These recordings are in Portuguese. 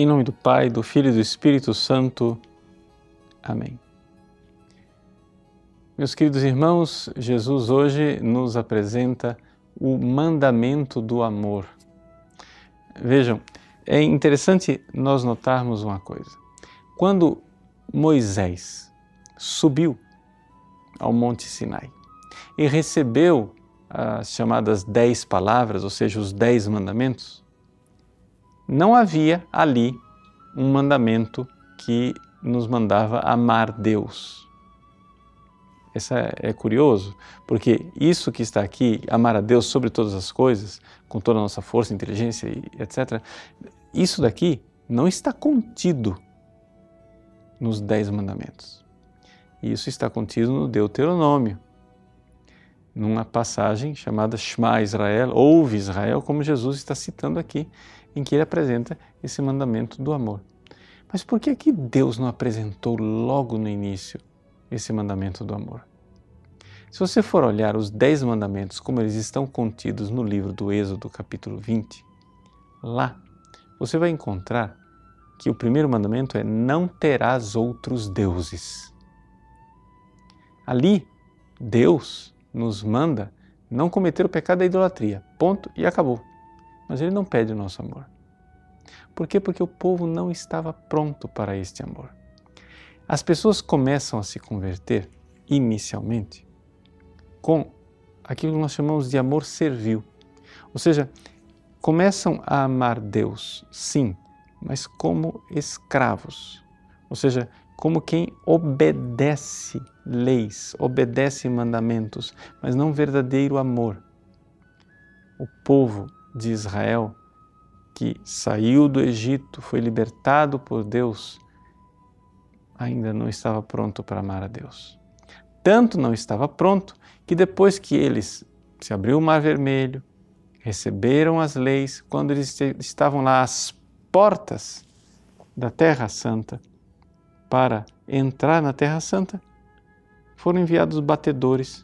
Em nome do Pai, do Filho e do Espírito Santo. Amém. Meus queridos irmãos, Jesus hoje nos apresenta o mandamento do amor. Vejam, é interessante nós notarmos uma coisa. Quando Moisés subiu ao Monte Sinai e recebeu as chamadas dez palavras, ou seja, os dez mandamentos, não havia ali um mandamento que nos mandava amar Deus. Isso é curioso, porque isso que está aqui, amar a Deus sobre todas as coisas, com toda a nossa força, inteligência etc., isso daqui não está contido nos Dez Mandamentos. Isso está contido no Deuteronômio, numa passagem chamada Shema Israel, ouve Israel, como Jesus está citando aqui em que ele apresenta esse mandamento do amor. Mas por que que Deus não apresentou logo no início esse mandamento do amor? Se você for olhar os dez mandamentos como eles estão contidos no livro do Êxodo, capítulo 20, lá você vai encontrar que o primeiro mandamento é não terás outros deuses. Ali, Deus nos manda não cometer o pecado da idolatria. Ponto e acabou mas ele não pede o nosso amor. Por quê? Porque o povo não estava pronto para este amor. As pessoas começam a se converter inicialmente com aquilo que nós chamamos de amor servil. Ou seja, começam a amar Deus, sim, mas como escravos. Ou seja, como quem obedece leis, obedece mandamentos, mas não verdadeiro amor. O povo de Israel, que saiu do Egito, foi libertado por Deus, ainda não estava pronto para amar a Deus. Tanto não estava pronto que depois que eles se abriu o Mar Vermelho, receberam as leis, quando eles estavam lá às portas da Terra Santa para entrar na Terra Santa, foram enviados batedores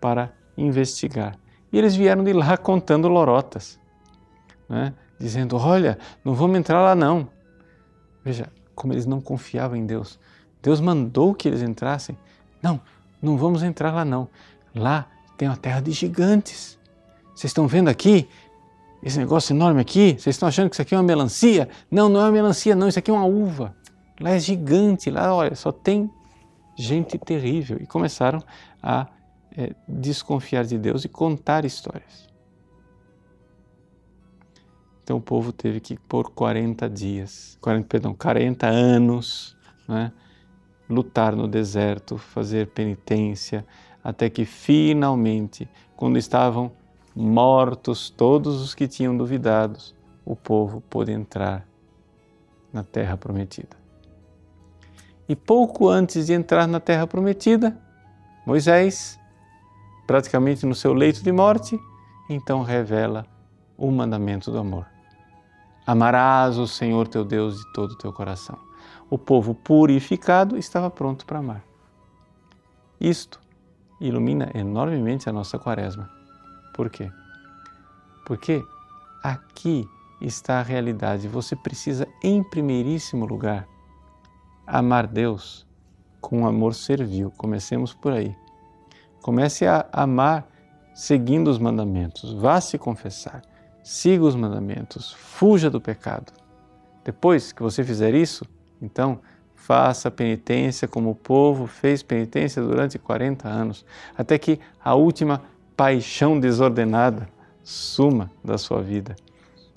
para investigar e eles vieram de lá contando lorotas, né? dizendo: Olha, não vamos entrar lá não. Veja como eles não confiavam em Deus. Deus mandou que eles entrassem. Não, não vamos entrar lá não. Lá tem uma terra de gigantes. Vocês estão vendo aqui? Esse negócio enorme aqui? Vocês estão achando que isso aqui é uma melancia? Não, não é uma melancia, não. Isso aqui é uma uva. Lá é gigante. Lá, olha, só tem gente terrível. E começaram a é, desconfiar de Deus e contar histórias. Então o povo teve que por 40 dias, 40, perdão, 40 anos, né, lutar no deserto, fazer penitência, até que finalmente, quando estavam mortos todos os que tinham duvidados, o povo pôde entrar na terra prometida. E pouco antes de entrar na terra prometida, Moisés praticamente no seu leito de morte, então revela o mandamento do amor. Amarás o Senhor teu Deus de todo o teu coração. O povo purificado estava pronto para amar. Isto ilumina enormemente a nossa quaresma. Por quê? Porque aqui está a realidade. Você precisa, em primeiríssimo lugar, amar Deus com amor servil. Comecemos por aí. Comece a amar seguindo os mandamentos. Vá se confessar. Siga os mandamentos. Fuja do pecado. Depois que você fizer isso, então faça penitência como o povo fez penitência durante 40 anos, até que a última paixão desordenada suma da sua vida.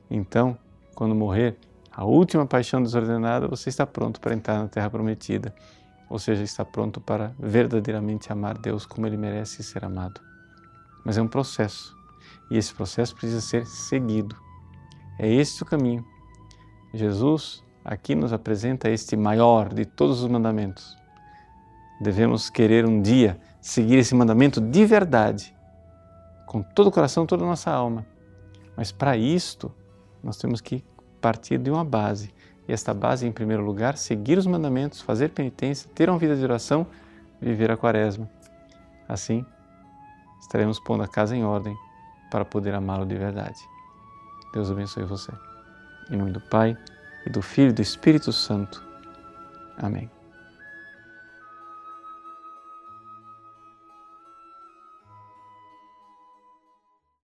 Então, quando morrer, a última paixão desordenada, você está pronto para entrar na terra prometida ou seja, está pronto para verdadeiramente amar Deus como ele merece ser amado. Mas é um processo e esse processo precisa ser seguido. É este o caminho. Jesus aqui nos apresenta este maior de todos os mandamentos. Devemos querer um dia seguir esse mandamento de verdade, com todo o coração, toda a nossa alma. Mas para isto, nós temos que partir de uma base e esta base, em primeiro lugar, seguir os mandamentos, fazer penitência, ter uma vida de oração, viver a quaresma. Assim, estaremos pondo a casa em ordem para poder amá-lo de verdade. Deus abençoe você. Em nome do Pai, e do Filho e do Espírito Santo. Amém.